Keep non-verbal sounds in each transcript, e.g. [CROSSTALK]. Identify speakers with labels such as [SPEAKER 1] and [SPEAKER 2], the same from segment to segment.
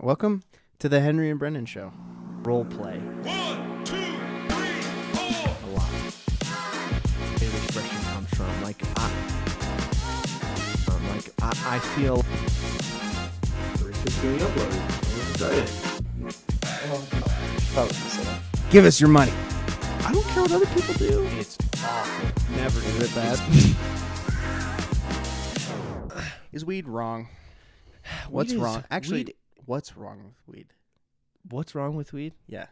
[SPEAKER 1] Welcome to the Henry and Brendan Show.
[SPEAKER 2] Role play
[SPEAKER 3] One, two, three, four.
[SPEAKER 2] a lot. Where the expression comes from, like I, um, like I, I feel.
[SPEAKER 1] Give us your money. I don't care what other people do.
[SPEAKER 2] It's awful. Never do
[SPEAKER 1] Is it bad? [LAUGHS] Is weed wrong? What's
[SPEAKER 2] Weed is-
[SPEAKER 1] wrong? Actually,
[SPEAKER 2] weed-
[SPEAKER 1] what's wrong with weed?
[SPEAKER 2] What's wrong with weed?
[SPEAKER 1] Yeah.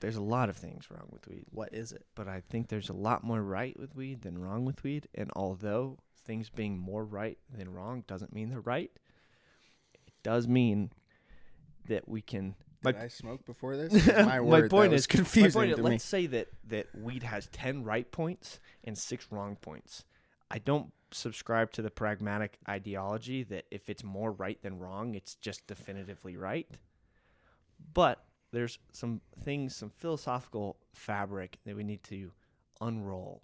[SPEAKER 2] There's a lot of things wrong with weed,
[SPEAKER 1] What is it?
[SPEAKER 2] but I think there's a lot more right with weed than wrong with weed. And although things being more right than wrong doesn't mean they're right, it does mean that we can.
[SPEAKER 1] Did
[SPEAKER 2] My-
[SPEAKER 1] I smoke before this? [LAUGHS] My,
[SPEAKER 2] my point is
[SPEAKER 1] confusing
[SPEAKER 2] point is, let's say that that weed has 10 right points and 6 wrong points i don't subscribe to the pragmatic ideology that if it's more right than wrong it's just definitively right but there's some things some philosophical fabric that we need to unroll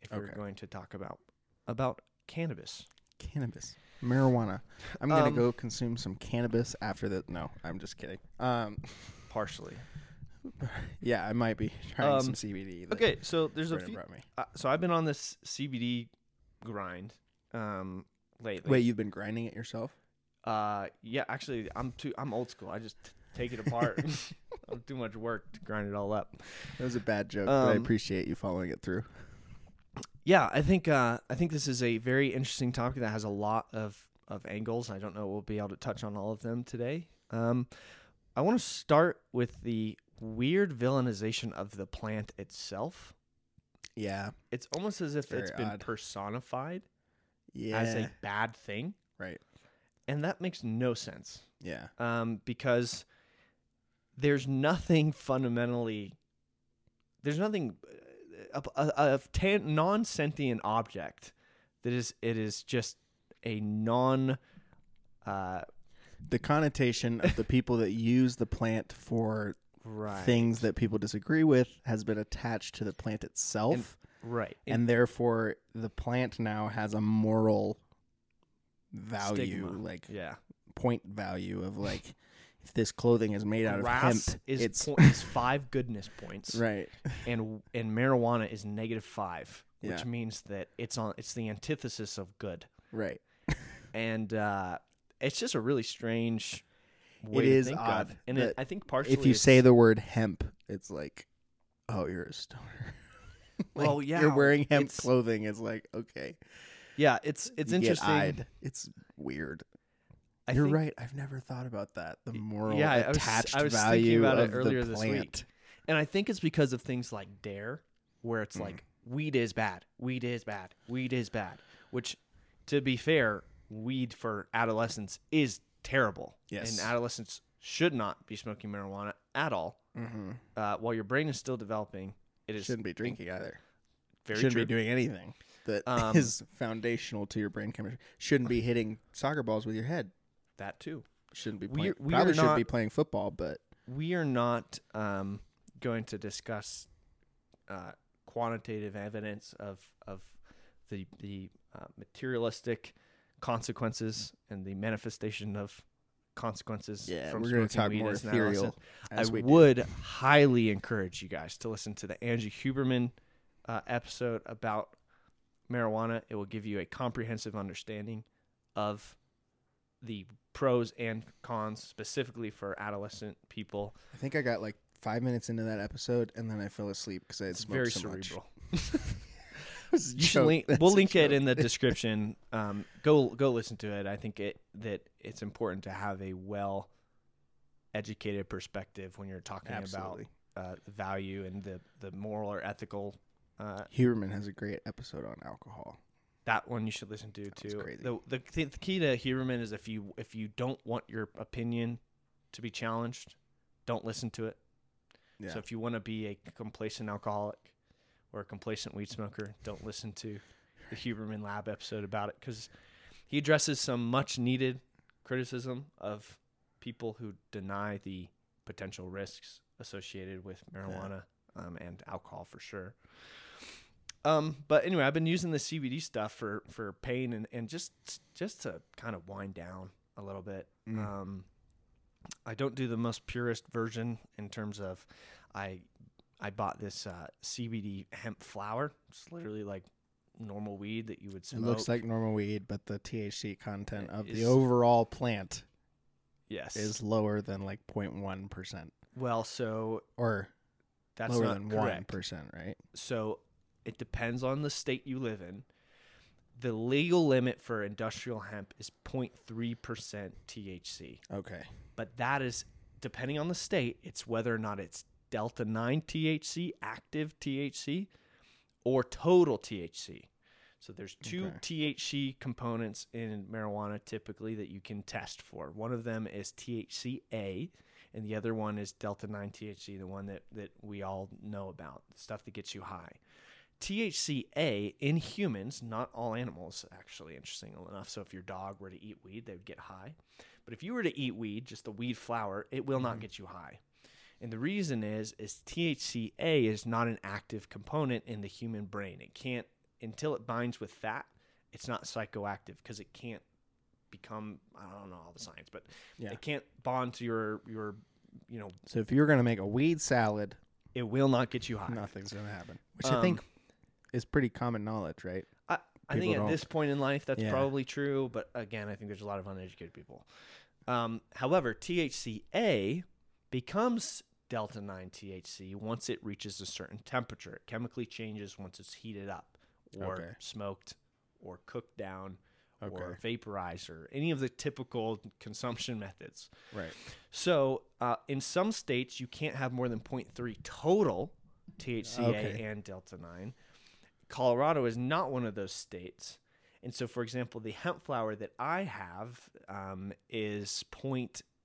[SPEAKER 2] if we're going to talk about about cannabis
[SPEAKER 1] Cannabis, marijuana. I'm gonna
[SPEAKER 2] Um,
[SPEAKER 1] go consume some cannabis after that. No, I'm just kidding. Um, [LAUGHS]
[SPEAKER 2] partially [LAUGHS]
[SPEAKER 1] yeah, I might be trying some
[SPEAKER 2] Um,
[SPEAKER 1] CBD.
[SPEAKER 2] okay so there's a few uh, so i've been on this cbd grind um lately
[SPEAKER 1] Wait, you've been grinding it yourself?
[SPEAKER 2] Uh, yeah, actually, I'm too. I'm old school. I just t- take it apart. I don't do much work to grind it all up.
[SPEAKER 1] That was a bad joke, but I
[SPEAKER 2] Um,
[SPEAKER 1] appreciate you following it through.
[SPEAKER 2] Yeah, I think. Uh, I think this is a very interesting topic that has a lot of of angles. I don't know. We'll be able to touch on all of them today. Um, I want to start with the weird villainization of the plant itself.
[SPEAKER 1] Yeah,
[SPEAKER 2] It's almost as if
[SPEAKER 1] Very
[SPEAKER 2] it's been
[SPEAKER 1] odd.
[SPEAKER 2] personified
[SPEAKER 1] yeah,
[SPEAKER 2] as a bad thing,
[SPEAKER 1] right.
[SPEAKER 2] and that makes no sense.
[SPEAKER 1] Yeah,
[SPEAKER 2] um, because there's nothing fundamentally there's nothing a, a, a tan- non-sentient object that is it is just a non uh,
[SPEAKER 1] the connotation of the people that use the plant for
[SPEAKER 2] right
[SPEAKER 1] things that people disagree with has been attached to the plant itself,
[SPEAKER 2] right
[SPEAKER 1] and, therefore the plant now has a moral value,
[SPEAKER 2] Stigma.
[SPEAKER 1] like
[SPEAKER 2] yeah
[SPEAKER 1] point value of like if this clothing is made out of hemp,
[SPEAKER 2] is
[SPEAKER 1] it's
[SPEAKER 2] po- [LAUGHS] is five goodness points
[SPEAKER 1] right.
[SPEAKER 2] and and marijuana is negative five which
[SPEAKER 1] Yeah.
[SPEAKER 2] means that it's on it's the antithesis of good
[SPEAKER 1] Right.
[SPEAKER 2] and uh, it's just a really strange
[SPEAKER 1] It is odd
[SPEAKER 2] of. And it, I think partially
[SPEAKER 1] if you say the word hemp, it's like, oh, you're a stoner. [LAUGHS] Like,
[SPEAKER 2] Well, yeah,
[SPEAKER 1] you're wearing hemp
[SPEAKER 2] it's-
[SPEAKER 1] clothing. It's like okay,
[SPEAKER 2] yeah, it's it's
[SPEAKER 1] you
[SPEAKER 2] interesting.
[SPEAKER 1] It's weird.
[SPEAKER 2] I
[SPEAKER 1] you're
[SPEAKER 2] think-
[SPEAKER 1] right. I've never thought about that. The moral
[SPEAKER 2] yeah, I was-
[SPEAKER 1] attached
[SPEAKER 2] I was
[SPEAKER 1] value
[SPEAKER 2] about it
[SPEAKER 1] of
[SPEAKER 2] earlier
[SPEAKER 1] the
[SPEAKER 2] this
[SPEAKER 1] plant.
[SPEAKER 2] week. and I think it's because of things like Dare, where
[SPEAKER 1] Mm.
[SPEAKER 2] it's like weed is bad, weed is bad, weed is bad. Which, to be fair, weed for adolescents is terrible.
[SPEAKER 1] Yes.
[SPEAKER 2] and adolescents should not be smoking marijuana at all.
[SPEAKER 1] Mm-hmm.
[SPEAKER 2] Uh, while your brain is still developing, it is
[SPEAKER 1] Shouldn't be drinking either.
[SPEAKER 2] very
[SPEAKER 1] Shouldn't
[SPEAKER 2] true.
[SPEAKER 1] be doing anything that [LAUGHS] is
[SPEAKER 2] Um,
[SPEAKER 1] foundational to your brain chemistry. Shouldn't be hitting soccer balls with your head.
[SPEAKER 2] that too.
[SPEAKER 1] Shouldn't be
[SPEAKER 2] We-
[SPEAKER 1] playing.
[SPEAKER 2] we
[SPEAKER 1] probably should be playing football, but
[SPEAKER 2] we are not um, going to discuss uh, quantitative evidence of of the the uh, materialistic consequences and the manifestation of consequences.
[SPEAKER 1] yeah,
[SPEAKER 2] from
[SPEAKER 1] we're going to talk more ethereal.
[SPEAKER 2] I
[SPEAKER 1] do.
[SPEAKER 2] would highly encourage you guys to listen to the Andrew Huberman uh, episode about marijuana. It will give you a comprehensive understanding of the pros and cons, specifically for adolescent people.
[SPEAKER 1] I think I got like five minutes into that episode, and then I fell asleep because I had
[SPEAKER 2] It's
[SPEAKER 1] smoked
[SPEAKER 2] very
[SPEAKER 1] so
[SPEAKER 2] cerebral.
[SPEAKER 1] much. [LAUGHS]
[SPEAKER 2] Link, we'll link it in the [LAUGHS] description. Um, go go listen to it. I think it that it's important to have a well educated perspective when you're talking
[SPEAKER 1] Absolutely.
[SPEAKER 2] about uh, value and the the moral or ethical. Uh,
[SPEAKER 1] Huberman has a great episode on alcohol.
[SPEAKER 2] that one you should listen to
[SPEAKER 1] was
[SPEAKER 2] too. The, the th- the key to Huberman is if you if you don't want your opinion to be challenged, don't listen to it.
[SPEAKER 1] Yeah.
[SPEAKER 2] So if you want to be a complacent alcoholic or a complacent weed smoker, don't listen to the Huberman Lab episode about it because he addresses some much needed criticism of people who deny the potential risks associated with marijuana um, and alcohol for sure. Um, but anyway, I've been using the CBD stuff for for pain and, and just just to kind of wind down a little bit.
[SPEAKER 1] Mm.
[SPEAKER 2] Um, I don't do the most purest version in terms of I I bought this uh, CBD hemp flower. It's literally like normal weed that you would smoke.
[SPEAKER 1] It looks like normal weed, but the THC content of
[SPEAKER 2] Is-
[SPEAKER 1] the overall plant
[SPEAKER 2] yes.
[SPEAKER 1] is lower than like 0.1 percent,
[SPEAKER 2] well, so
[SPEAKER 1] or
[SPEAKER 2] that's
[SPEAKER 1] lower
[SPEAKER 2] not
[SPEAKER 1] than one percent, right?
[SPEAKER 2] So it depends on the state you live in. The legal limit for industrial hemp is 0.3% THC.
[SPEAKER 1] Okay.
[SPEAKER 2] but that is depending on the state it's whether or not it's delta 9 thc active thc or total thc so there's two
[SPEAKER 1] Okay.
[SPEAKER 2] thc components in marijuana typically that you can test for one of them is thca and the other one is delta 9 thc the one that, that we all know about the stuff that gets you high THCA in humans, not all animals, actually, interesting enough. So if your dog were to eat weed, they would get high. But if you were to eat weed, just the weed flower, it will not mm-hmm. get you high. And the reason is is THCA is not an active component in the human brain. It can't until it binds with fat, it's not psychoactive because it can't become I don't know all the science, but
[SPEAKER 1] Yeah.
[SPEAKER 2] it can't bond to your your you know,
[SPEAKER 1] So if you're gonna make a weed salad,
[SPEAKER 2] it will not get you high.
[SPEAKER 1] nothing's gonna happen, which I
[SPEAKER 2] Um,
[SPEAKER 1] think is pretty common knowledge, right?
[SPEAKER 2] I, I think at
[SPEAKER 1] don't-
[SPEAKER 2] this point in life that's
[SPEAKER 1] Yeah.
[SPEAKER 2] probably true, but again, I think there's a lot of uneducated people. Um, however, THCA becomes delta 9 THC once it reaches a certain temperature. It chemically changes once it's heated up or
[SPEAKER 1] Okay.
[SPEAKER 2] smoked or cooked down or vaporized or any of the typical consumption methods.
[SPEAKER 1] Right.
[SPEAKER 2] So, uh, in some states, you can't have more than 0.3 total THCA
[SPEAKER 1] Okay.
[SPEAKER 2] and Delta 9. Colorado is not one of those states. And so, for example, the hemp flower that I have um, is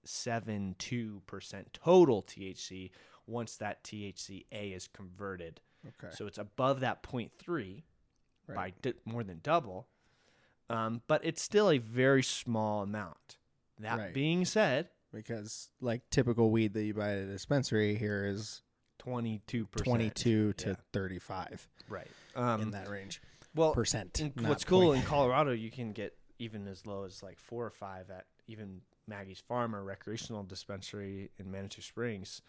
[SPEAKER 2] 0.72% total THC once that THCA is converted.
[SPEAKER 1] Okay.
[SPEAKER 2] So it's above that 0.3 by d- more than double. Um, but it's still a very small amount. That
[SPEAKER 1] Right.
[SPEAKER 2] being said,
[SPEAKER 1] because like typical weed that you buy at a dispensary here is
[SPEAKER 2] 22%.
[SPEAKER 1] 22 to
[SPEAKER 2] Yeah.
[SPEAKER 1] 35
[SPEAKER 2] Right. um, in
[SPEAKER 1] that range
[SPEAKER 2] well,
[SPEAKER 1] percent.
[SPEAKER 2] what's cool in Colorado, you can get even as low as like four or five at even Maggie's Farm or recreational dispensary in Manitou Springs,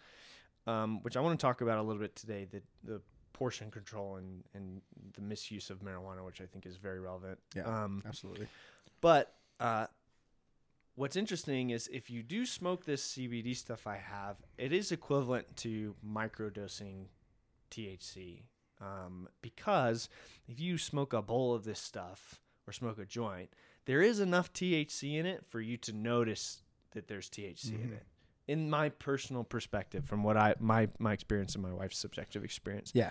[SPEAKER 2] um, which I want to talk about a little bit today. The the portion control and and the misuse of marijuana, which I think is very relevant.
[SPEAKER 1] Yeah.
[SPEAKER 2] Um,
[SPEAKER 1] Absolutely.
[SPEAKER 2] But uh, what's interesting is if you do smoke this CBD stuff I have, it is equivalent to microdosing THC. Um, because if you smoke a bowl of this stuff or smoke a joint, there is enough THC in it for you to notice that there's THC in
[SPEAKER 1] Mhm.
[SPEAKER 2] it. In my personal perspective, from what I my my experience and my wife's subjective experience,
[SPEAKER 1] Yeah.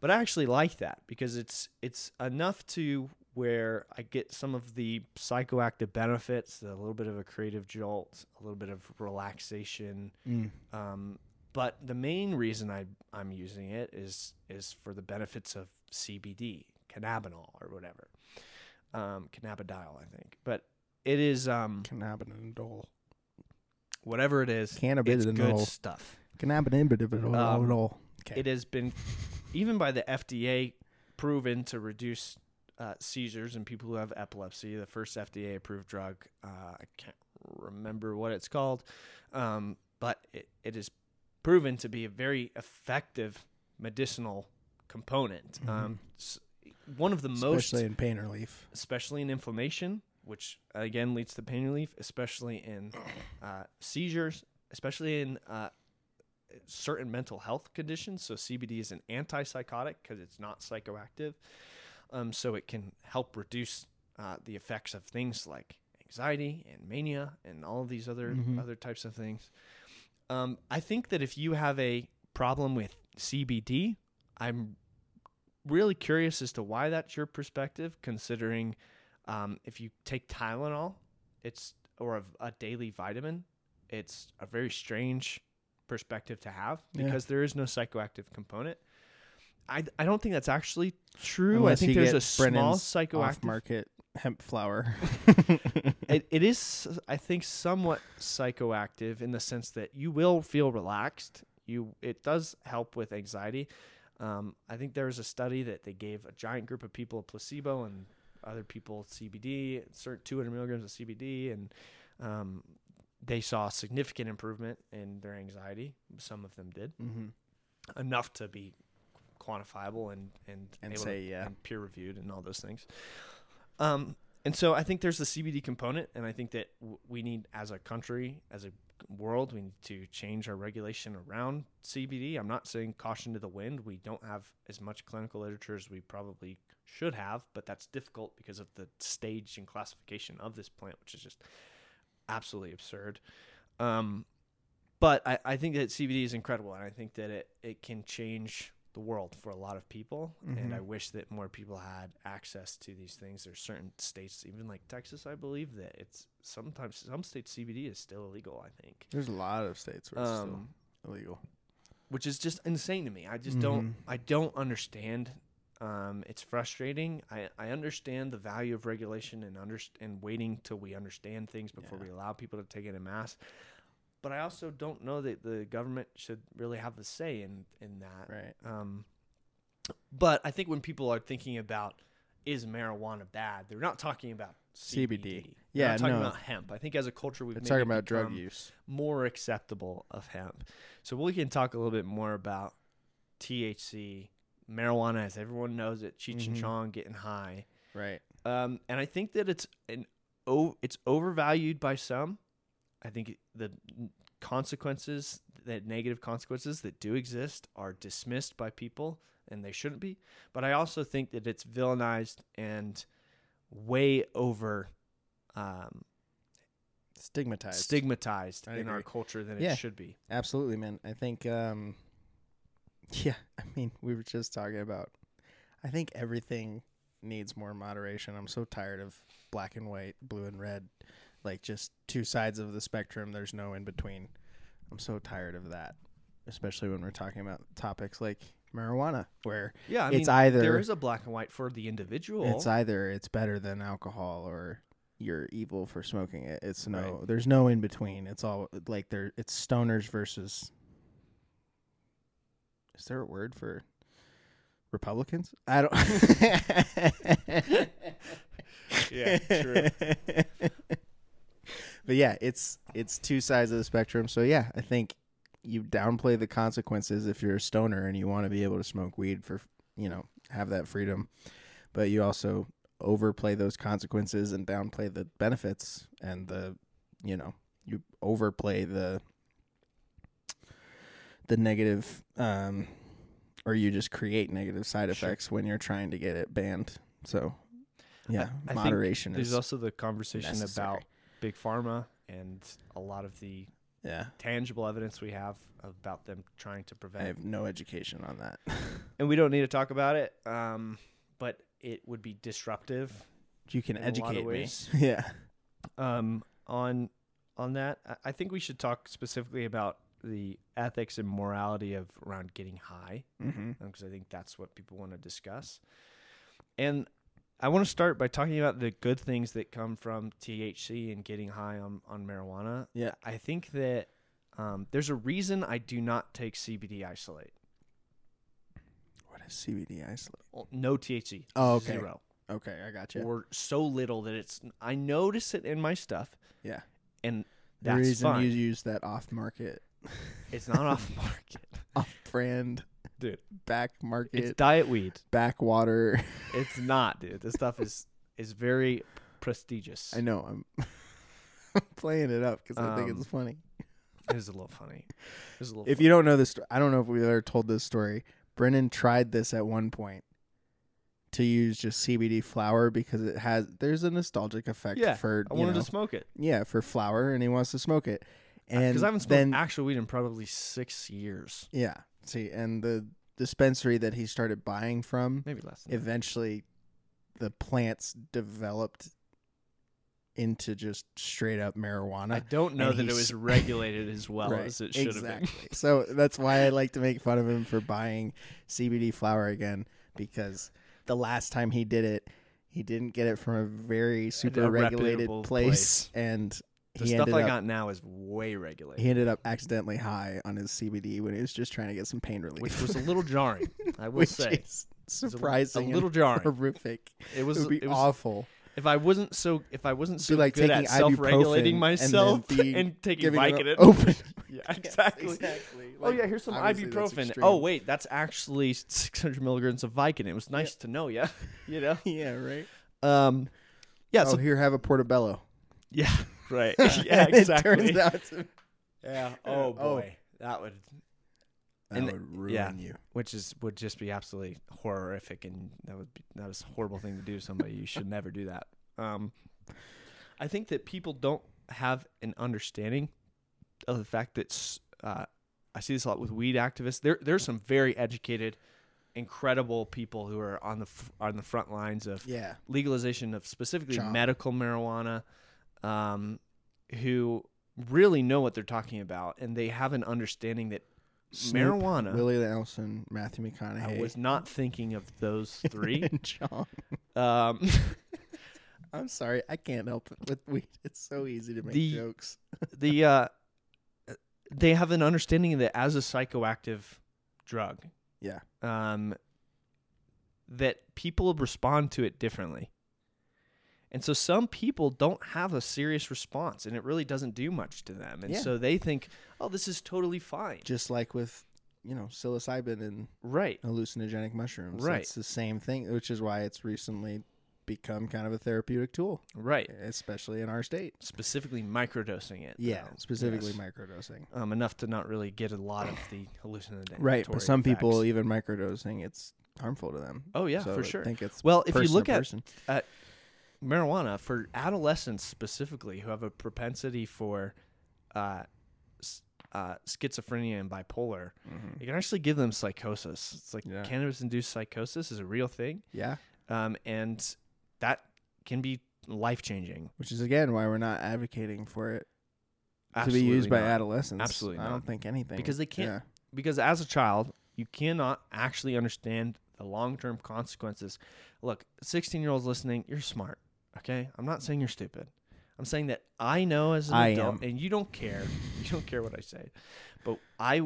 [SPEAKER 2] but I actually like that because it's it's enough to where I get some of the psychoactive benefits, a little bit of a creative jolt, a little bit of relaxation.
[SPEAKER 1] Mm.
[SPEAKER 2] Um, but the main reason I I'm using it is is for the benefits of CBD, cannabinol or whatever, um, cannabidiol I think. But it is um,
[SPEAKER 1] Cannabinol.
[SPEAKER 2] whatever it is, it's good stuff.
[SPEAKER 1] Cannabinol. Okay.
[SPEAKER 2] it has been even by the FDA proven to reduce uh, seizures in people who have epilepsy. The first FDA approved drug, uh, I can't remember what it's called, um, but it, it is proven to be a very effective medicinal component. Um, s- one of the most
[SPEAKER 1] Mm-hmm. Especially in pain relief.
[SPEAKER 2] especially in inflammation, which again leads to pain relief, especially in uh, seizures, especially in uh, certain mental health conditions. So CBD is an antipsychotic because it's not psychoactive, um, so it can help reduce uh, the effects of things like anxiety and mania and all of these other
[SPEAKER 1] Mhm.
[SPEAKER 2] other types of things. Um, I think that if you have a problem with CBD, I'm really curious as to why that's your perspective, considering um, if you take Tylenol, it's or a, a daily vitamin, it's a very strange perspective to have
[SPEAKER 1] Yeah.
[SPEAKER 2] because there is no psychoactive component. I, I don't think that's actually true.
[SPEAKER 1] Unless
[SPEAKER 2] I think there's a small
[SPEAKER 1] Brendan's
[SPEAKER 2] psychoactive.
[SPEAKER 1] off-market hemp flower. [LAUGHS]
[SPEAKER 2] It, it is, I think, somewhat psychoactive in the sense that you will feel relaxed. You it does help with anxiety. Um, I think there was a study that they gave a giant group of people a placebo and other people CBD, certain 200 milligrams of CBD, and um, they saw significant improvement in their anxiety. Some of them did
[SPEAKER 1] Mm-hmm.
[SPEAKER 2] enough to be quantifiable and and,
[SPEAKER 1] And
[SPEAKER 2] able
[SPEAKER 1] say,
[SPEAKER 2] to,
[SPEAKER 1] yeah.
[SPEAKER 2] peer reviewed and all those things. Um, and so I think there's the CBD component, and I think that w- we need, as a country, as a world, we need to change our regulation around CBD. I'm not saying caution to the wind. We don't have as much clinical literature as we probably should have, but that's difficult because of the stage and classification of this plant, which is just absolutely absurd. Um, but I, I think that CBD is incredible, and I think that it, it can change the world for a lot of people. And
[SPEAKER 1] Mhm.
[SPEAKER 2] I wish that more people had access to these things. There's certain states, even like Texas, I believe that it's sometimes some states CBD is still illegal. I think,
[SPEAKER 1] There's a lot of states where it's
[SPEAKER 2] um,
[SPEAKER 1] still illegal.
[SPEAKER 2] which is just insane to me. I just don't
[SPEAKER 1] Mhm.
[SPEAKER 2] I don't understand. Um, it's frustrating. I, I understand the value of regulation and underst- and waiting till we understand things before
[SPEAKER 1] Yeah.
[SPEAKER 2] we allow people to take it en masse. But I also don't know that the government should really have the say in in that.
[SPEAKER 1] Right.
[SPEAKER 2] Um, but I think when people are thinking about is marijuana bad, they're not talking about CBD.
[SPEAKER 1] CBD.
[SPEAKER 2] They're
[SPEAKER 1] Yeah,
[SPEAKER 2] talking
[SPEAKER 1] no.
[SPEAKER 2] about hemp. I think as a culture we've
[SPEAKER 1] talking about drug use.
[SPEAKER 2] more acceptable of hemp. So we can talk a little bit more about THC, marijuana, as everyone knows it, Cheech and
[SPEAKER 1] Mhm.
[SPEAKER 2] Chong getting high.
[SPEAKER 1] Right.
[SPEAKER 2] Um, and I think that it's an o- it's overvalued by some. I think the consequences, the negative consequences that do exist, are dismissed by people, and they shouldn't be. But I also think that it's villainized and way over um,
[SPEAKER 1] Stigmatized.
[SPEAKER 2] stigmatized
[SPEAKER 1] I
[SPEAKER 2] in our culture than
[SPEAKER 1] Yeah.
[SPEAKER 2] it should be.
[SPEAKER 1] Absolutely, man. I think um [LAUGHS] yeah, I mean, we were just talking about I think everything needs more moderation. I'm so tired of black and white, blue and red, like just two sides of the spectrum. There's no in between. I'm so tired of that, especially when we're talking about topics like marijuana where
[SPEAKER 2] Yeah, I
[SPEAKER 1] It's
[SPEAKER 2] mean,
[SPEAKER 1] either-
[SPEAKER 2] there is a black and white for the individual.
[SPEAKER 1] it's either it's better than alcohol or you're evil for smoking it. It's no
[SPEAKER 2] Right.
[SPEAKER 1] there's no in between. It's all like there it's stoners versus Is there a word for Republicans? I don't [LAUGHS]
[SPEAKER 2] Yeah, true. [LAUGHS] [LAUGHS]
[SPEAKER 1] but yeah, it's it's two sides of the spectrum. So yeah, I think you downplay the consequences if you're a stoner and you want to be able to smoke weed for you know have that freedom, but you also overplay those consequences and downplay the benefits and the you know you overplay the the negative um or you just create negative side
[SPEAKER 2] Sure.
[SPEAKER 1] effects when you're trying to get it banned so yeah
[SPEAKER 2] I think
[SPEAKER 1] moderation
[SPEAKER 2] There's
[SPEAKER 1] is
[SPEAKER 2] also the conversation
[SPEAKER 1] necessary.
[SPEAKER 2] about big pharma and a lot of the
[SPEAKER 1] yeah
[SPEAKER 2] tangible evidence we have about them trying to prevent.
[SPEAKER 1] I have no education on that. [LAUGHS]
[SPEAKER 2] and we don't need to talk about it, um, but it would be disruptive
[SPEAKER 1] you can
[SPEAKER 2] In a lot of
[SPEAKER 1] educate me. [LAUGHS] yeah.
[SPEAKER 2] um, on on that. I- think we should talk specifically about the ethics and morality of around getting high.
[SPEAKER 1] Mm-hmm.
[SPEAKER 2] because I think that's what people want to discuss. And I want to start by talking about the good things that come from THC and getting high on, on marijuana.
[SPEAKER 1] Yeah.
[SPEAKER 2] I think that um, there's a reason I do not take CBD isolate.
[SPEAKER 1] What is CBD isolate?
[SPEAKER 2] No THC.
[SPEAKER 1] Oh, okay.
[SPEAKER 2] Zero.
[SPEAKER 1] Okay, I got you.
[SPEAKER 2] Or so little that it's. I notice it in my stuff,
[SPEAKER 1] yeah.
[SPEAKER 2] and
[SPEAKER 1] The reason you use that off market,
[SPEAKER 2] it's not off [LAUGHS] market,
[SPEAKER 1] off brand,
[SPEAKER 2] dude.
[SPEAKER 1] back market.
[SPEAKER 2] It's diet weed.
[SPEAKER 1] backwater.
[SPEAKER 2] It's not, dude. This stuff is is very prestigious.
[SPEAKER 1] I know I'm [LAUGHS] I'm playing it up because I think
[SPEAKER 2] Um,
[SPEAKER 1] it's funny.
[SPEAKER 2] It is a little funny. It's a little.
[SPEAKER 1] If you don't know this, sto- I don't know if we've ever told this story. Brendan tried this at one point to use just CBD flower because it has there's a nostalgic effect
[SPEAKER 2] Yeah,
[SPEAKER 1] for
[SPEAKER 2] I
[SPEAKER 1] you
[SPEAKER 2] wanted
[SPEAKER 1] know,
[SPEAKER 2] to smoke it
[SPEAKER 1] yeah for flower and he wants to smoke it and
[SPEAKER 2] because I haven't smoked
[SPEAKER 1] then
[SPEAKER 2] actual weed in probably six years,
[SPEAKER 1] yeah see and the dispensary that he started buying from
[SPEAKER 2] maybe less.
[SPEAKER 1] Eventually the plants developed into just straight up marijuana
[SPEAKER 2] I don't know
[SPEAKER 1] and
[SPEAKER 2] that it was [LAUGHS] regulated as well
[SPEAKER 1] Right,
[SPEAKER 2] as it should have
[SPEAKER 1] exactly.
[SPEAKER 2] been.
[SPEAKER 1] so that's why I like to make fun of him for buying CBD flower again because the last time he did it, he didn't get it from a very super regulated place,
[SPEAKER 2] place.
[SPEAKER 1] and
[SPEAKER 2] The
[SPEAKER 1] he
[SPEAKER 2] stuff I
[SPEAKER 1] up
[SPEAKER 2] got now is way regulated,
[SPEAKER 1] he ended up accidentally high on his CBD when he was just trying to get some pain relief,
[SPEAKER 2] which was a little jarring. [LAUGHS] I will say
[SPEAKER 1] is
[SPEAKER 2] It's a-
[SPEAKER 1] surprising,
[SPEAKER 2] a little jarring.
[SPEAKER 1] horrific.
[SPEAKER 2] It was
[SPEAKER 1] it would be
[SPEAKER 2] it was,
[SPEAKER 1] awful.
[SPEAKER 2] if I wasn't so if I wasn't so
[SPEAKER 1] like
[SPEAKER 2] good
[SPEAKER 1] taking
[SPEAKER 2] at self-regulating myself
[SPEAKER 1] and, then be [LAUGHS]
[SPEAKER 2] and taking Vicodin. [LAUGHS]
[SPEAKER 1] open.
[SPEAKER 2] yeah,
[SPEAKER 1] Yes,
[SPEAKER 2] exactly.
[SPEAKER 1] exactly.
[SPEAKER 2] oh yeah, here's some ibuprofen. Oh wait, that's actually 600 milligrams of Vicodin. It was nice to know yeah. you know.
[SPEAKER 1] yeah, right.
[SPEAKER 2] Um, yeah.
[SPEAKER 1] oh,
[SPEAKER 2] So
[SPEAKER 1] here, have a portobello.
[SPEAKER 2] yeah, right. [LAUGHS] [LAUGHS] yeah, exactly.
[SPEAKER 1] It turns out to, [LAUGHS]
[SPEAKER 2] yeah.
[SPEAKER 1] Oh,
[SPEAKER 2] Oh boy, that would
[SPEAKER 1] that
[SPEAKER 2] And-
[SPEAKER 1] would ruin
[SPEAKER 2] yeah.
[SPEAKER 1] you.
[SPEAKER 2] which is would just be absolutely horrific, and that would be that is a horrible thing to do to somebody. You should never do that. Um, I think that people don't have an understanding of the fact that uh, I see this a lot with weed activists. There, there's some very educated, incredible people who are on the f- on the front lines of
[SPEAKER 1] Yeah.
[SPEAKER 2] legalization of specifically medical marijuana, um, who really know what they're talking about, and they have an understanding that
[SPEAKER 1] Snoop,
[SPEAKER 2] marijuana.
[SPEAKER 1] Willie Nelson, Matthew McConaughey.
[SPEAKER 2] I was not thinking of those [LAUGHS] three.
[SPEAKER 1] John.
[SPEAKER 2] um, [LAUGHS]
[SPEAKER 1] I'm sorry, I can't help it with weed. It's so easy to make
[SPEAKER 2] The-
[SPEAKER 1] jokes. [LAUGHS]
[SPEAKER 2] the uh, they have an understanding that as a psychoactive drug,
[SPEAKER 1] Yeah.
[SPEAKER 2] um, that people respond to it differently. And so some people don't have a serious response and it really doesn't do much to them. And
[SPEAKER 1] Yeah.
[SPEAKER 2] so they think, oh, this is totally fine.
[SPEAKER 1] Just like with, you know, psilocybin and
[SPEAKER 2] Right.
[SPEAKER 1] hallucinogenic mushrooms.
[SPEAKER 2] Right.
[SPEAKER 1] It's the same thing, which is why it's recently become kind of a therapeutic tool,
[SPEAKER 2] Right.
[SPEAKER 1] especially in our state.
[SPEAKER 2] Specifically microdosing it.
[SPEAKER 1] Yeah,
[SPEAKER 2] though.
[SPEAKER 1] specifically
[SPEAKER 2] Yes.
[SPEAKER 1] microdosing.
[SPEAKER 2] Um, enough to not really get a lot of the [SIGHS] hallucinatory
[SPEAKER 1] Right, but some people even microdosing, it's harmful to them.
[SPEAKER 2] Oh yeah,
[SPEAKER 1] So
[SPEAKER 2] for
[SPEAKER 1] I
[SPEAKER 2] sure.
[SPEAKER 1] think it's
[SPEAKER 2] Well, if you look at. Marijuana for adolescents specifically who have a propensity for uh, uh, schizophrenia and bipolar,
[SPEAKER 1] Mhm.
[SPEAKER 2] it can actually give them psychosis. It's like
[SPEAKER 1] Yeah.
[SPEAKER 2] cannabis-induced psychosis is a real thing,
[SPEAKER 1] yeah,
[SPEAKER 2] um, and that can be life-changing.
[SPEAKER 1] which is again why we're not advocating for it to be used by adolescents.
[SPEAKER 2] Absolutely
[SPEAKER 1] I
[SPEAKER 2] not.
[SPEAKER 1] don't think anything
[SPEAKER 2] Because they can't-
[SPEAKER 1] Yeah.
[SPEAKER 2] because as a child, you cannot actually understand the long-term consequences. Look, 16-year-olds listening, you're smart. Okay, I'm not saying you're stupid. I'm saying that I know as an
[SPEAKER 1] I
[SPEAKER 2] adult,
[SPEAKER 1] am.
[SPEAKER 2] and you don't care. [LAUGHS] You don't care what I say. But I,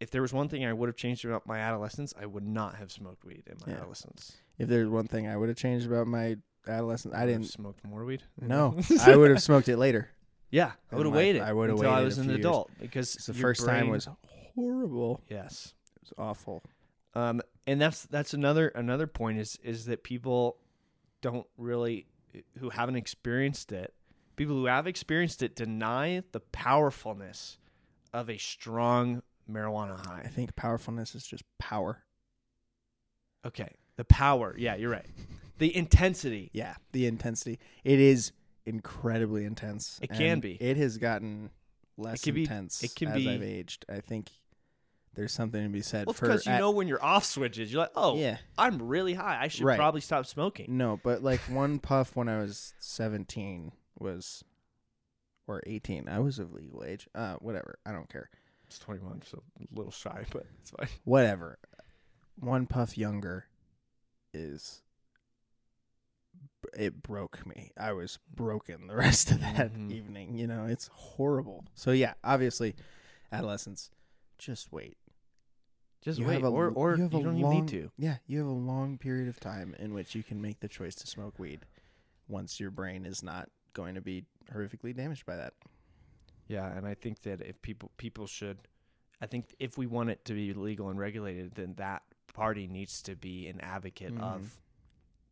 [SPEAKER 2] if there was one thing I would have changed about my adolescence, I would not have smoked weed in my
[SPEAKER 1] Yeah.
[SPEAKER 2] adolescence.
[SPEAKER 1] If there's one thing I would have changed about my adolescence, I didn't.
[SPEAKER 2] smoked more weed.
[SPEAKER 1] No, [LAUGHS] [LAUGHS] I would have smoked it later.
[SPEAKER 2] yeah, I would have waited.
[SPEAKER 1] I would have
[SPEAKER 2] until I
[SPEAKER 1] waited
[SPEAKER 2] was an
[SPEAKER 1] few years.
[SPEAKER 2] adult because
[SPEAKER 1] The
[SPEAKER 2] your
[SPEAKER 1] first time
[SPEAKER 2] brain-
[SPEAKER 1] was horrible.
[SPEAKER 2] yes.
[SPEAKER 1] It was awful.
[SPEAKER 2] Um, and that's that's another another point is is that people don't really who haven't experienced it. People who have experienced it deny the powerfulness of a strong marijuana high.
[SPEAKER 1] I think powerfulness is just power.
[SPEAKER 2] Okay, the power. Yeah, you're right. [LAUGHS] The intensity.
[SPEAKER 1] Yeah, the intensity. It is incredibly intense.
[SPEAKER 2] It can be.
[SPEAKER 1] It has gotten less
[SPEAKER 2] be-
[SPEAKER 1] intense
[SPEAKER 2] it can
[SPEAKER 1] as
[SPEAKER 2] be-
[SPEAKER 1] I've aged. I think there's something to be said
[SPEAKER 2] Well,
[SPEAKER 1] for
[SPEAKER 2] because you
[SPEAKER 1] at-
[SPEAKER 2] know when you're off switches, you're like, oh,
[SPEAKER 1] Yeah.
[SPEAKER 2] I'm really high. I should
[SPEAKER 1] Right.
[SPEAKER 2] probably stop smoking.
[SPEAKER 1] No, but like [LAUGHS] one puff when I was 17 was or 18. I was of legal age. Uh whatever. I don't care.
[SPEAKER 2] It's 21, so a little shy, but it's fine. [LAUGHS]
[SPEAKER 1] Whatever. One puff younger is it broke me. I was broken the rest of that
[SPEAKER 2] Mhm.
[SPEAKER 1] evening, you know. It's horrible. So yeah, obviously adolescence just wait.
[SPEAKER 2] Just
[SPEAKER 1] You
[SPEAKER 2] wait,
[SPEAKER 1] a-
[SPEAKER 2] or or you,
[SPEAKER 1] a
[SPEAKER 2] don't even need to.
[SPEAKER 1] Yeah, you have a long period of time in which you can make the choice to smoke weed once your brain is not going to be horrifically damaged by that.
[SPEAKER 2] Yeah, and I think that if people people should, I think if we want it to be legal and regulated, then that party needs to be an advocate
[SPEAKER 1] Mhm.
[SPEAKER 2] of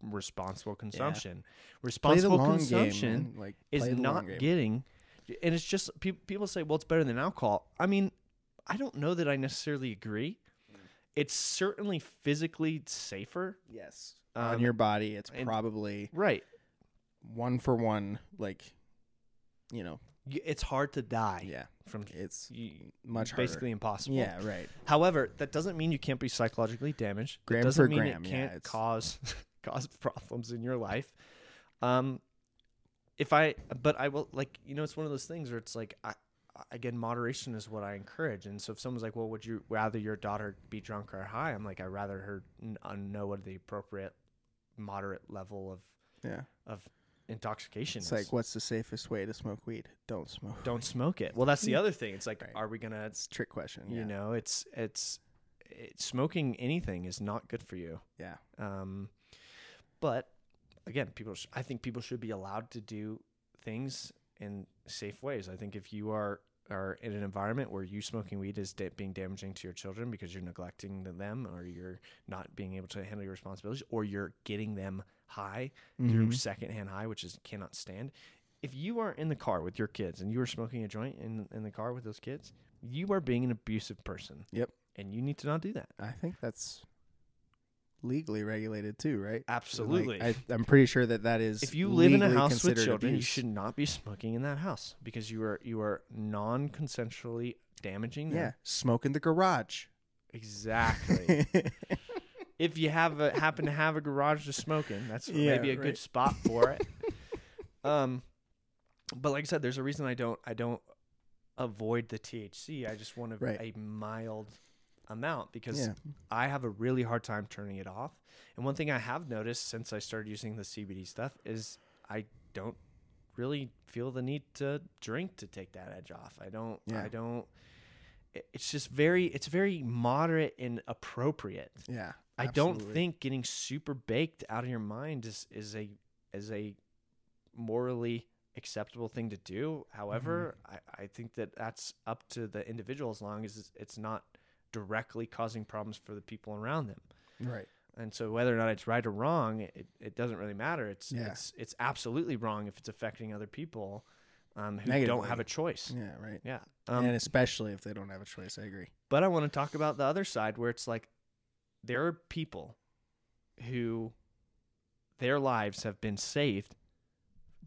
[SPEAKER 2] responsible consumption.
[SPEAKER 1] The
[SPEAKER 2] Responsible consumption
[SPEAKER 1] game. Like
[SPEAKER 2] is not getting, and it's just pe- people say, well, it's better than alcohol. I mean, I don't know that I necessarily agree. It's certainly physically safer,
[SPEAKER 1] yes
[SPEAKER 2] Um,
[SPEAKER 1] on your body. It's
[SPEAKER 2] and-
[SPEAKER 1] probably
[SPEAKER 2] right?
[SPEAKER 1] one for one. Like you know,
[SPEAKER 2] Y- It's hard to die
[SPEAKER 1] yeah,
[SPEAKER 2] from
[SPEAKER 1] it's
[SPEAKER 2] y-
[SPEAKER 1] much harder.
[SPEAKER 2] basically impossible.
[SPEAKER 1] Yeah, right.
[SPEAKER 2] However, that doesn't mean you can't be psychologically damaged.
[SPEAKER 1] Gram
[SPEAKER 2] it doesn't
[SPEAKER 1] for
[SPEAKER 2] mean
[SPEAKER 1] gram,
[SPEAKER 2] it
[SPEAKER 1] yeah,
[SPEAKER 2] can't
[SPEAKER 1] it's-
[SPEAKER 2] cause [LAUGHS] cause problems in your life. Um, if I, but I will like you know, it's one of those things where it's like I. Again, moderation is what I encourage, and so if someone's like, "Well, would you rather your daughter be drunk or high?" I'm like, "I would rather her n- uh, know what the appropriate, moderate level of
[SPEAKER 1] Yeah,
[SPEAKER 2] of intoxication
[SPEAKER 1] it's
[SPEAKER 2] is."
[SPEAKER 1] like what's the safest way to smoke weed? Don't smoke.
[SPEAKER 2] Don't smoke it. Well, that's the [LAUGHS] other thing. It's like,
[SPEAKER 1] Right.
[SPEAKER 2] are we gonna
[SPEAKER 1] It's trick question.
[SPEAKER 2] you
[SPEAKER 1] yeah.
[SPEAKER 2] know it's it's it, smoking anything is not good for you
[SPEAKER 1] Yeah.
[SPEAKER 2] um but again, people. Sh- I think people should be allowed to do things in safe ways. I think if you are are in an environment where you smoking weed is da- being damaging to your children because you're neglecting them or you're not being able to handle your responsibilities or you're getting them high through
[SPEAKER 1] Mhm.
[SPEAKER 2] secondhand high, which is cannot stand. If you are in the car with your kids and you are smoking a joint in in the car with those kids, you are being an abusive person.
[SPEAKER 1] Yep.
[SPEAKER 2] And you need to not do that.
[SPEAKER 1] I think that's legally regulated too, right? Like,
[SPEAKER 2] Absolutely.
[SPEAKER 1] I, I'm pretty sure that that is.
[SPEAKER 2] if you live in a house with children, you should not be smoking in that house because you are you are non-consensually damaging them.
[SPEAKER 1] Yeah, smoke in the garage.
[SPEAKER 2] Exactly. [LAUGHS] if you have a happen to have a garage to smoke in, that's
[SPEAKER 1] Yeah,
[SPEAKER 2] maybe a good spot for it. [LAUGHS] um, but like I said, there's a reason I don't I don't avoid the THC. I just want a,
[SPEAKER 1] Right.
[SPEAKER 2] a mild amount because
[SPEAKER 1] Yeah.
[SPEAKER 2] I have a really hard time turning it off. And one thing I have noticed since I started using the CBD stuff is I don't really feel the need to drink to take that edge off. I don't.
[SPEAKER 1] Yeah.
[SPEAKER 2] I don't. It's just very. It's very moderate and appropriate.
[SPEAKER 1] Yeah.
[SPEAKER 2] I don't think getting super baked out of your mind is is a is a morally acceptable thing to do. However,
[SPEAKER 1] Mm-hmm.
[SPEAKER 2] I, I think that that's up to the individual as long as it's- it's not directly causing problems for the people around them.
[SPEAKER 1] Right.
[SPEAKER 2] And so whether or not it's right or wrong, it, it doesn't really matter. It's
[SPEAKER 1] Yeah.
[SPEAKER 2] it's it's absolutely wrong if it's affecting other people um, who don't have a choice.
[SPEAKER 1] Yeah. Right.
[SPEAKER 2] Yeah. Um,
[SPEAKER 1] and especially if they don't have a choice, I agree.
[SPEAKER 2] but I want to talk about the other side where it's like there are people who their lives have been saved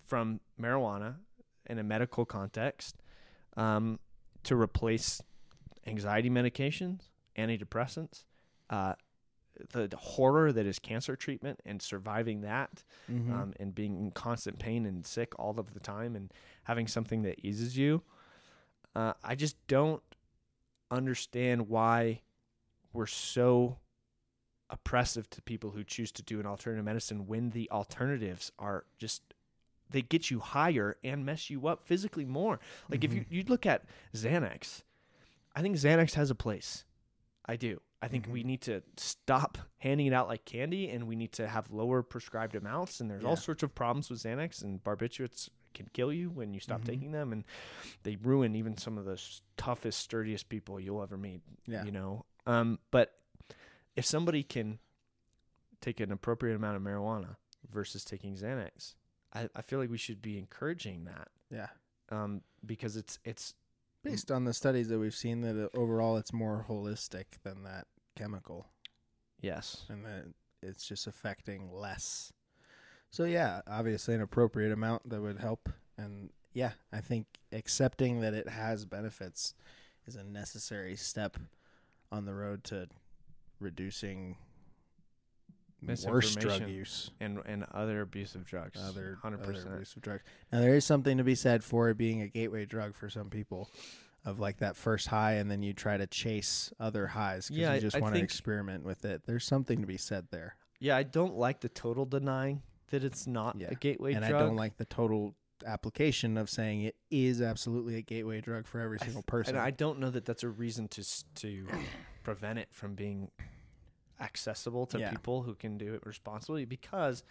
[SPEAKER 2] from marijuana in a medical context um, to replace anxiety medications, antidepressants, uh, the, the horror that is cancer treatment and surviving that
[SPEAKER 1] Mhm.
[SPEAKER 2] um, and being in constant pain and sick all of the time and having something that eases you. Uh, I just don't understand why we're so oppressive to people who choose to do an alternative medicine when the alternatives are just they get you higher and mess you up physically more. Like if you you look at Xanax, I think Xanax has a place. I do. I think we need to stop handing it out like candy and we need to have lower prescribed amounts. And there's all sorts of problems with Xanax and barbiturates can kill you when you stop taking them. And they ruin even some of the toughest, sturdiest people you'll ever meet.
[SPEAKER 1] Yeah.
[SPEAKER 2] You know? Um, but if somebody can take an appropriate amount of marijuana versus taking Xanax, I, I feel like we should be encouraging that.
[SPEAKER 1] Yeah.
[SPEAKER 2] Um, because it's it's
[SPEAKER 1] Based on the studies that we've seen, that uh, overall it's more holistic than that chemical,
[SPEAKER 2] yes.
[SPEAKER 1] and that it's just affecting less. So yeah, obviously an appropriate amount that would help, and yeah, I think accepting that it has benefits is a necessary step on the road to reducing worse drug use.
[SPEAKER 2] and and other abusive drugs.
[SPEAKER 1] other
[SPEAKER 2] hundred percent
[SPEAKER 1] abusive drugs. Now there is something to be said for it being a gateway drug for some people, of like that first high, and then you try to chase other highs because
[SPEAKER 2] Yeah,
[SPEAKER 1] you just want to experiment with it. There's something to be said there,
[SPEAKER 2] Yeah, I don't like the total denying that it's not
[SPEAKER 1] Yeah.
[SPEAKER 2] a gateway
[SPEAKER 1] and
[SPEAKER 2] drug.
[SPEAKER 1] And I don't like the total application of saying it is absolutely a gateway drug for every single person.
[SPEAKER 2] And I don't know that that's a reason to to [COUGHS] prevent it from being accessible to
[SPEAKER 1] Yeah.
[SPEAKER 2] people who can do it responsibly because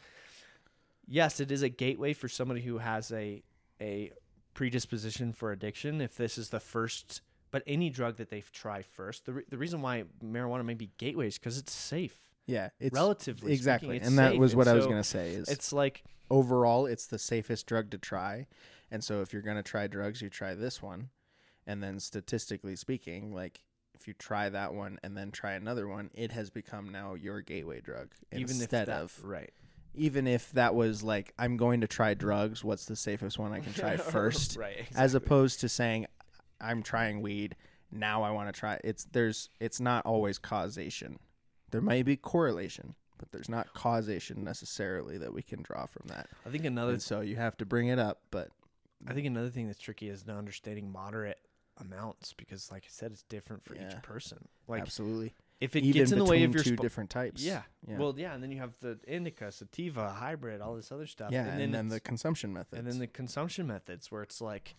[SPEAKER 2] yes, it is a gateway for somebody who has a a predisposition for addiction if this is the first but any drug that they try first. The re- the reason why marijuana may be gateway is cuz it's safe.
[SPEAKER 1] yeah, it's
[SPEAKER 2] relatively
[SPEAKER 1] exactly,
[SPEAKER 2] speaking, it's
[SPEAKER 1] and that
[SPEAKER 2] safe,
[SPEAKER 1] was
[SPEAKER 2] and
[SPEAKER 1] what I was
[SPEAKER 2] so
[SPEAKER 1] gonna say. Is
[SPEAKER 2] It's like
[SPEAKER 1] overall it's the safest drug to try and so if you're going to try drugs you try this one and then statistically speaking like if you try that one and then try another one it has become now your gateway drug
[SPEAKER 2] even if
[SPEAKER 1] instead
[SPEAKER 2] that,
[SPEAKER 1] of
[SPEAKER 2] right.
[SPEAKER 1] even if that was like i'm going to try drugs what's the safest one i can try [LAUGHS] first
[SPEAKER 2] right.
[SPEAKER 1] as opposed to saying i'm trying weed now i want to try it's there's it's not always causation there may be correlation but there's not causation necessarily that we can draw from that
[SPEAKER 2] I think another
[SPEAKER 1] and so you have to bring it up but
[SPEAKER 2] I think another thing that's tricky is the understanding moderate amounts because, like I said, it's different for
[SPEAKER 1] Yeah.
[SPEAKER 2] each person. Like
[SPEAKER 1] absolutely
[SPEAKER 2] if it
[SPEAKER 1] even
[SPEAKER 2] gets in the way of
[SPEAKER 1] between
[SPEAKER 2] your
[SPEAKER 1] two
[SPEAKER 2] spo-
[SPEAKER 1] different types
[SPEAKER 2] yeah.
[SPEAKER 1] yeah
[SPEAKER 2] well, yeah, and then you have the indica, sativa, hybrid, all this other stuff.
[SPEAKER 1] yeah
[SPEAKER 2] and then,
[SPEAKER 1] the
[SPEAKER 2] it's-
[SPEAKER 1] consumption methods
[SPEAKER 2] and then the consumption methods where it's like,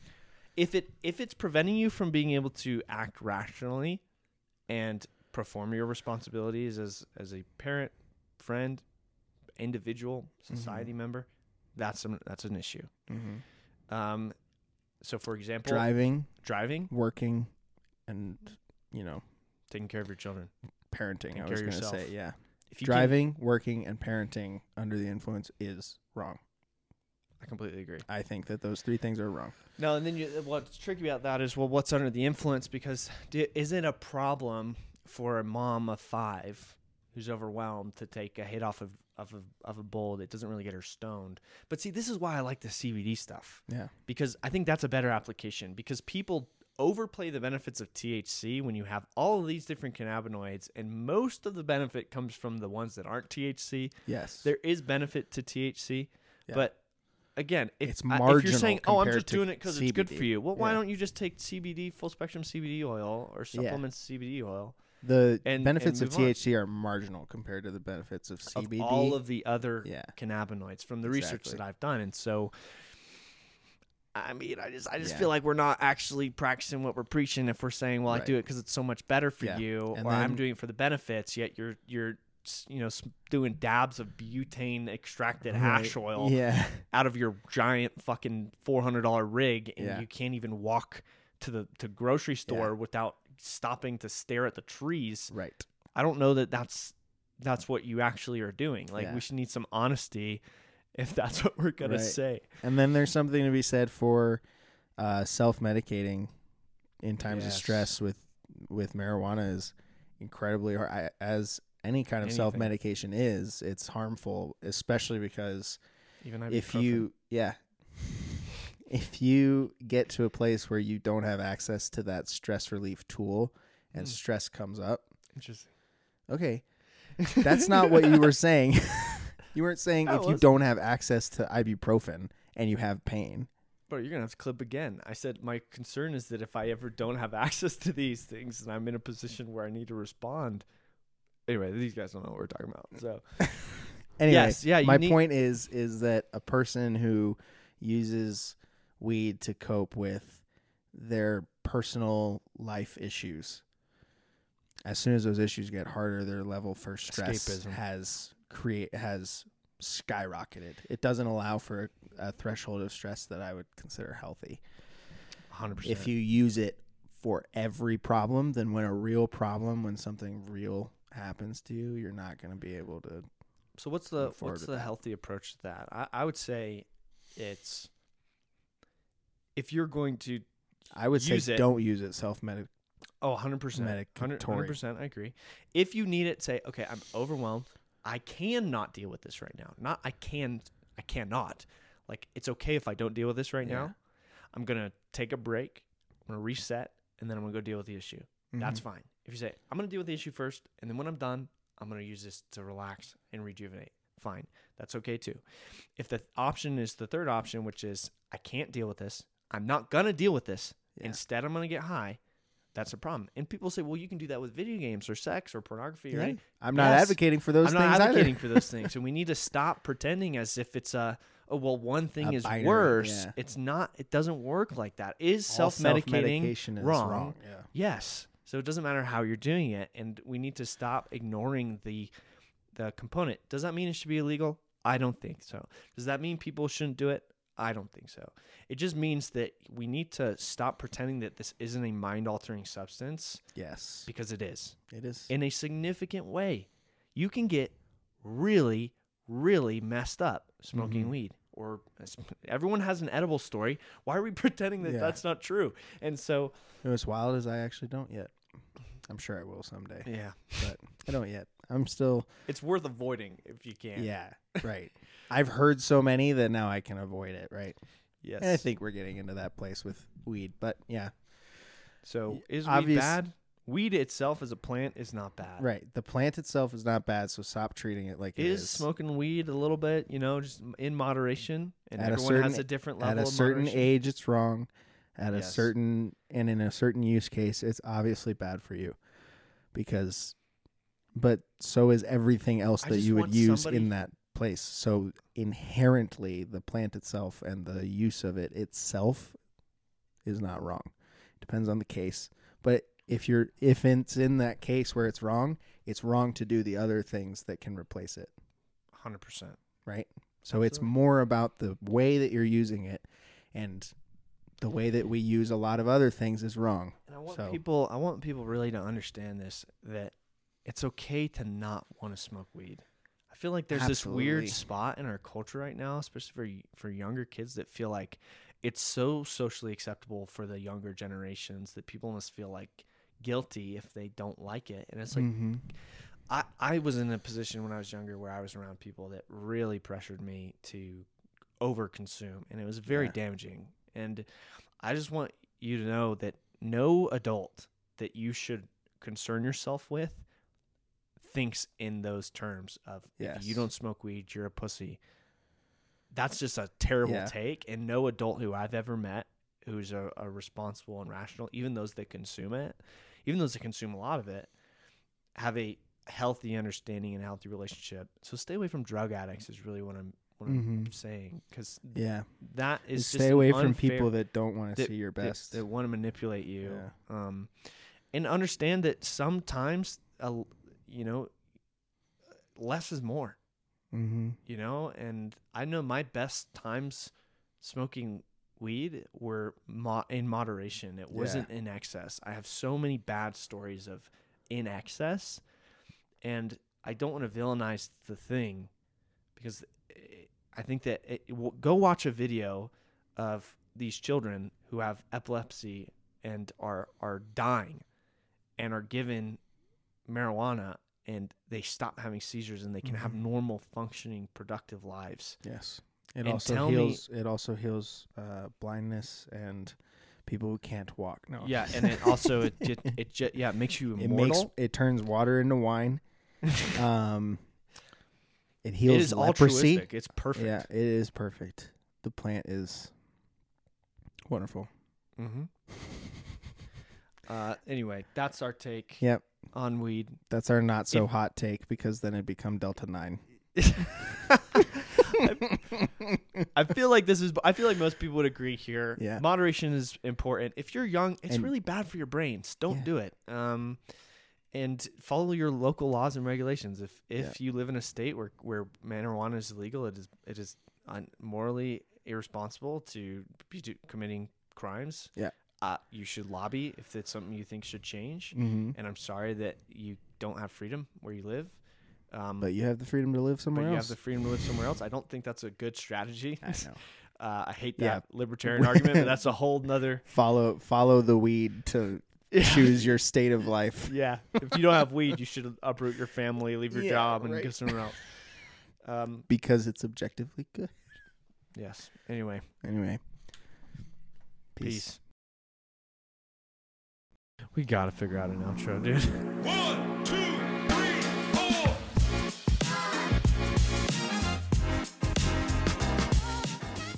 [SPEAKER 2] if it if it's preventing you from being able to act rationally, and perform your responsibilities as as a parent, friend, individual
[SPEAKER 1] Mm-hmm.
[SPEAKER 2] society member, that's an, that's an issue.
[SPEAKER 1] Mm-hmm.
[SPEAKER 2] Um, so for example,
[SPEAKER 1] Driving,
[SPEAKER 2] driving,
[SPEAKER 1] working, and you know,
[SPEAKER 2] taking care of your children.
[SPEAKER 1] parenting.
[SPEAKER 2] Take
[SPEAKER 1] I was going to say, yeah.
[SPEAKER 2] If you can-
[SPEAKER 1] Driving, working, and parenting under the influence is wrong.
[SPEAKER 2] I completely agree.
[SPEAKER 1] I think that those three things are wrong.
[SPEAKER 2] No, and then you, what's tricky about that is well, what's under the influence? Because is it a problem for a mom of five who's overwhelmed to take a hit off of of a, of a bowl that doesn't really get her stoned? But see, this is why I like the CBD stuff
[SPEAKER 1] Yeah.
[SPEAKER 2] because I think that's a better application because people overplay the benefits of THC when you have all of these different cannabinoids and most of the benefit comes from the ones that aren't THC.
[SPEAKER 1] Yes.
[SPEAKER 2] There is benefit to THC,
[SPEAKER 1] Yeah.
[SPEAKER 2] but again, if,
[SPEAKER 1] It's
[SPEAKER 2] I- if you're saying, "Oh, I'm just doing it because it's good for you," well, why
[SPEAKER 1] Yeah.
[SPEAKER 2] don't you just take CBD, full spectrum CBD oil, or
[SPEAKER 1] Yeah.
[SPEAKER 2] supplements CBD oil
[SPEAKER 1] the
[SPEAKER 2] and-
[SPEAKER 1] benefits
[SPEAKER 2] and
[SPEAKER 1] of
[SPEAKER 2] move on.
[SPEAKER 1] THC are marginal compared to the benefits of CBD.
[SPEAKER 2] of all of the other
[SPEAKER 1] Yeah.
[SPEAKER 2] cannabinoids from the research that I've done, and so. I mean, I just, I just
[SPEAKER 1] Yeah.
[SPEAKER 2] feel like we're not actually practicing what we're preaching if we're saying, "Well, I do it because it's so much better for
[SPEAKER 1] Yeah.
[SPEAKER 2] you,"
[SPEAKER 1] And
[SPEAKER 2] or "I'm doing it for the benefits." Yet you're, you're, you know, doing dabs of butane extracted hash oil
[SPEAKER 1] Yeah. [LAUGHS]
[SPEAKER 2] out of your giant fucking four hundred dollar rig, and you can't even walk to the to grocery store without stopping to stare at the trees.
[SPEAKER 1] Right.
[SPEAKER 2] I don't know that that's that's what you actually are doing. Like
[SPEAKER 1] Yeah.
[SPEAKER 2] we should need some honesty if that's what we're gonna
[SPEAKER 1] Right.
[SPEAKER 2] say.
[SPEAKER 1] And then there's something to be said for uh, self-medicating in times of stress with with marijuana is incredibly hard. I, as any kind of
[SPEAKER 2] Anything.
[SPEAKER 1] self-medication is, it's harmful, especially because
[SPEAKER 2] Even
[SPEAKER 1] if you yeah if you get to a place where you don't have access to that stress relief tool and
[SPEAKER 2] Mm.
[SPEAKER 1] stress comes up
[SPEAKER 2] Interesting.
[SPEAKER 1] okay that's not what you were saying [LAUGHS] you weren't saying
[SPEAKER 2] I
[SPEAKER 1] if you don't have access to ibuprofen and you have pain
[SPEAKER 2] But you're gonna have to clip again. I said my concern is that if I ever don't have [LAUGHS] access to these things and I'm in a position where I need to respond. Anyway, these guys don't know what we're talking about. So [LAUGHS]
[SPEAKER 1] anyway
[SPEAKER 2] Yes, yeah,
[SPEAKER 1] my
[SPEAKER 2] need-
[SPEAKER 1] point is is that a person who uses weed to cope with their personal life issues as soon as those issues get harder their level for stress
[SPEAKER 2] Escapism.
[SPEAKER 1] has create has skyrocketed it doesn't allow for a, a threshold of stress that i would consider healthy
[SPEAKER 2] 100%.
[SPEAKER 1] if you use it for every problem then when a real problem when something real happens to you you're not going to be able to
[SPEAKER 2] So what's the what's the
[SPEAKER 1] that.
[SPEAKER 2] healthy approach to that? I, I would say it's if you're going to
[SPEAKER 1] i would say
[SPEAKER 2] it.
[SPEAKER 1] don't use it self-medic
[SPEAKER 2] oh 100% 100
[SPEAKER 1] Medicatory.
[SPEAKER 2] 100% I agree. If you need it say okay, I'm overwhelmed. I cannot deal with this right now. Not I can I cannot. Like it's okay if I don't deal with this right
[SPEAKER 1] Yeah.
[SPEAKER 2] now. I'm going to take a break. I'm going to reset and then I'm going to go deal with the issue.
[SPEAKER 1] Mm-hmm.
[SPEAKER 2] That's fine. If you say, I'm going to deal with the issue first, and then when I'm done, I'm going to use this to relax and rejuvenate. Fine. That's okay too. If the option is the third option, which is, I can't deal with this, I'm not going to deal with this.
[SPEAKER 1] Yeah.
[SPEAKER 2] Instead, I'm going to get high. That's a problem. And people say, well, you can do that with video games or sex or pornography,
[SPEAKER 1] Yeah.
[SPEAKER 2] right?
[SPEAKER 1] i'm not advocating for those
[SPEAKER 2] I'm
[SPEAKER 1] things
[SPEAKER 2] not advocating for those [LAUGHS] things. And we need to stop pretending as if it's a, oh, well, one thing
[SPEAKER 1] A
[SPEAKER 2] is
[SPEAKER 1] binary,
[SPEAKER 2] worse.
[SPEAKER 1] yeah.
[SPEAKER 2] It's not, it doesn't work like that. Is self medicating
[SPEAKER 1] is
[SPEAKER 2] wrong?
[SPEAKER 1] yeah
[SPEAKER 2] Yes. So it doesn't matter how you're doing it, and we need to stop ignoring the the component. Does that mean it should be illegal? I don't think so. Does that mean people shouldn't do it? I don't think so. It just means that we need to stop pretending that this isn't a mind altering substance
[SPEAKER 1] yes
[SPEAKER 2] because it is
[SPEAKER 1] it is
[SPEAKER 2] in a significant way. You can get really, really messed up smoking
[SPEAKER 1] Mhm.
[SPEAKER 2] weed. Or everyone has an edible story. Why are we [LAUGHS] pretending that
[SPEAKER 1] Yeah.
[SPEAKER 2] that's not true? And so,
[SPEAKER 1] You know, as wild as I actually don't yet. I'm sure I will someday,
[SPEAKER 2] yeah,
[SPEAKER 1] but I don't yet. I'm still,
[SPEAKER 2] it's worth avoiding if you can.
[SPEAKER 1] yeah, [LAUGHS] right. I've heard so many that now I can avoid it, right?
[SPEAKER 2] Yes.
[SPEAKER 1] And I think we're getting into that place with weed, but yeah,
[SPEAKER 2] so. Is weed bad? Weed itself as a plant is not bad.
[SPEAKER 1] right. The plant itself is not bad, so stop treating it like it
[SPEAKER 2] Is
[SPEAKER 1] is.
[SPEAKER 2] smoking weed a little bit, you know, just in moderation, and
[SPEAKER 1] At a
[SPEAKER 2] everyone has
[SPEAKER 1] certain-
[SPEAKER 2] a different level.
[SPEAKER 1] At a certain
[SPEAKER 2] moderation.
[SPEAKER 1] age, it's wrong. At a certain and in a certain use case, it's obviously bad for you, because, but so is everything else
[SPEAKER 2] I
[SPEAKER 1] that
[SPEAKER 2] just
[SPEAKER 1] you would
[SPEAKER 2] want
[SPEAKER 1] use
[SPEAKER 2] somebody-
[SPEAKER 1] in that place. So inherently, the plant itself and the use of it itself is not wrong. Depends on the case, but if you're if it's in that case where it's wrong, it's wrong to do the other things that can replace it.
[SPEAKER 2] Hundred percent.
[SPEAKER 1] right? So it's
[SPEAKER 2] Absolutely.
[SPEAKER 1] more about the way that you're using it, and the way that we use a lot of other things is wrong.
[SPEAKER 2] And I want
[SPEAKER 1] So-
[SPEAKER 2] people I want people really to understand this that it's okay to not want to smoke weed. I feel like there's this weird spot in our culture right now, especially for for younger kids that feel like it's so socially acceptable for the younger generations that people must feel like guilty if they don't like it. And it's like
[SPEAKER 1] mm-hmm.
[SPEAKER 2] I, I was in a position when I was younger where I was around people that really pressured me to overconsume, and it was very
[SPEAKER 1] Yeah.
[SPEAKER 2] damaging. And I just want you to know that no adult that you should concern yourself with thinks in those terms of if you don't smoke weed, you're a pussy. That's just a terrible
[SPEAKER 1] Yeah.
[SPEAKER 2] take, and no adult who I've ever met who's a, a responsible and rational, even those that consume it, even those that consume a lot of it, have a healthy understanding and healthy relationship. So stay away from drug addicts is really what I'm what I'm
[SPEAKER 1] Mhm.
[SPEAKER 2] saying because
[SPEAKER 1] Yeah,
[SPEAKER 2] that is just
[SPEAKER 1] stay away from people that don't want to see your best.
[SPEAKER 2] that, want to manipulate you.
[SPEAKER 1] Yeah.
[SPEAKER 2] Um, and understand that sometimes, uh, you know, less is more.
[SPEAKER 1] mm-hmm.
[SPEAKER 2] You know, and I know my best times smoking weed were mo- in moderation. It wasn't in excess. I have so many bad stories of in excess, and I don't want to villainize the thing because I think that it, w- go watch a video of these children who have epilepsy and are are dying and are given marijuana and they stop having seizures and they can have
[SPEAKER 1] Mhm.
[SPEAKER 2] normal functioning productive lives.
[SPEAKER 1] Yes, it
[SPEAKER 2] And
[SPEAKER 1] also
[SPEAKER 2] tell me-
[SPEAKER 1] heals. It also heals uh, blindness and people who can't walk. No,
[SPEAKER 2] Yeah, and it also it [LAUGHS] just, it ju- yeah, it makes you
[SPEAKER 1] it
[SPEAKER 2] immortal.
[SPEAKER 1] makes it turns water into wine. [LAUGHS] um, it
[SPEAKER 2] it
[SPEAKER 1] heals
[SPEAKER 2] is
[SPEAKER 1] leprosy.
[SPEAKER 2] altruistic. It's perfect.
[SPEAKER 1] Yeah, it is perfect. The plant is wonderful.
[SPEAKER 2] Mm-hmm. [LAUGHS] Uh, anyway, that's our take
[SPEAKER 1] Yep,
[SPEAKER 2] on weed.
[SPEAKER 1] that's our not so
[SPEAKER 2] If-
[SPEAKER 1] hot take because then it become Delta Nine. [LAUGHS]
[SPEAKER 2] I feel like this is. I feel like most people would agree here.
[SPEAKER 1] Yeah.
[SPEAKER 2] moderation is important. If you're young, it's
[SPEAKER 1] And-
[SPEAKER 2] really bad for your brains. Don't
[SPEAKER 1] Yeah.
[SPEAKER 2] do it. Um, and follow your local laws and regulations. If if you live in a state where where marijuana is illegal, it is it is un- morally irresponsible to be do, committing crimes.
[SPEAKER 1] Yeah.
[SPEAKER 2] Uh, you should lobby if it's something you think should change.
[SPEAKER 1] Mm-hmm.
[SPEAKER 2] And I'm sorry that you don't have freedom where you live. Um,
[SPEAKER 1] But you have the freedom to live
[SPEAKER 2] but
[SPEAKER 1] somewhere
[SPEAKER 2] you have the freedom to live somewhere else. I don't think that's a good strategy.
[SPEAKER 1] I know. [LAUGHS]
[SPEAKER 2] Uh, I hate
[SPEAKER 1] Yeah.
[SPEAKER 2] that libertarian argument, but that's a whole nother. [LAUGHS]
[SPEAKER 1] Follow follow the weed to [LAUGHS] choose your state of life.
[SPEAKER 2] Yeah, if you don't have weed, you should uproot your family, leave your
[SPEAKER 1] Yeah,
[SPEAKER 2] job, and
[SPEAKER 1] right.
[SPEAKER 2] go somewhere else. Um,
[SPEAKER 1] because it's objectively good.
[SPEAKER 2] yes. Anyway,
[SPEAKER 1] Anyway,
[SPEAKER 2] peace. We gotta figure out an outro, dude.
[SPEAKER 3] One, two, three, four.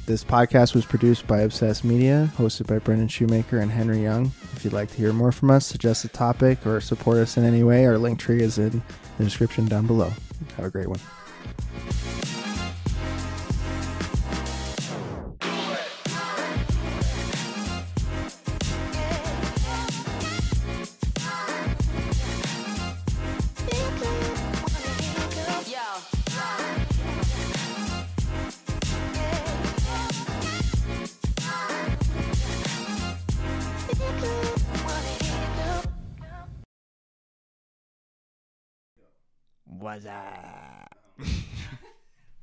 [SPEAKER 1] This podcast was produced by Obsessed Media, hosted by Brendan Shoemaker and Henry Young. If you'd like to hear more from us, suggest a topic, or support us in any way, our Linktree is in the description down below. Have a great one.
[SPEAKER 2] What's up? Uh,